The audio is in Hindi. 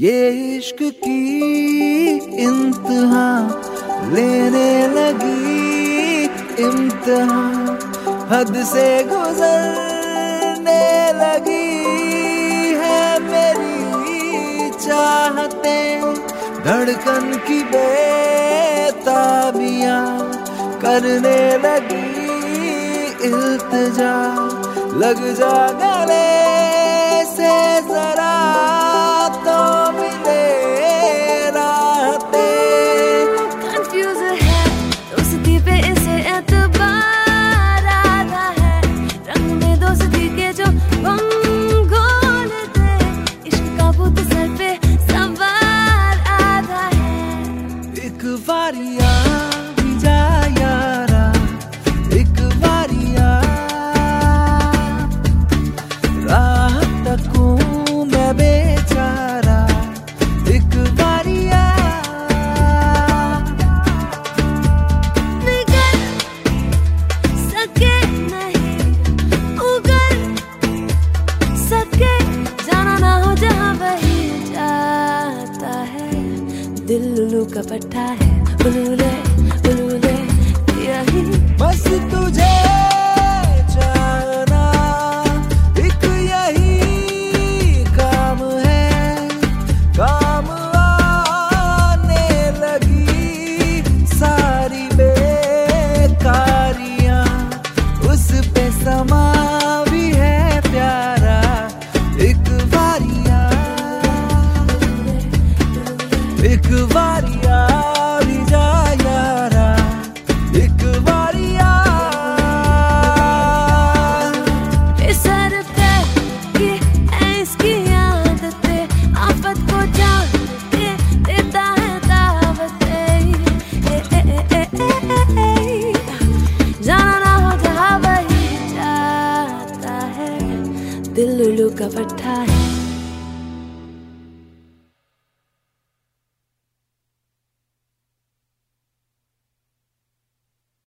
ये इश्क की इंतहा लेने लगी इम्तहा हद से गुजरने लगी है मेरी चाहते, धड़कन की बेताबिया करने लगी इल्तजा, लग जा गले से जरा एक बारिया दिल लुलू का पट्टा है बुलबुले बुलबुले यही बस तुझे एक बारिया भी जा यारा, एक सर पे आदतें, आफत को देता है जाना ना हो जहाँ वही जाता है, दिल का पट्टा है।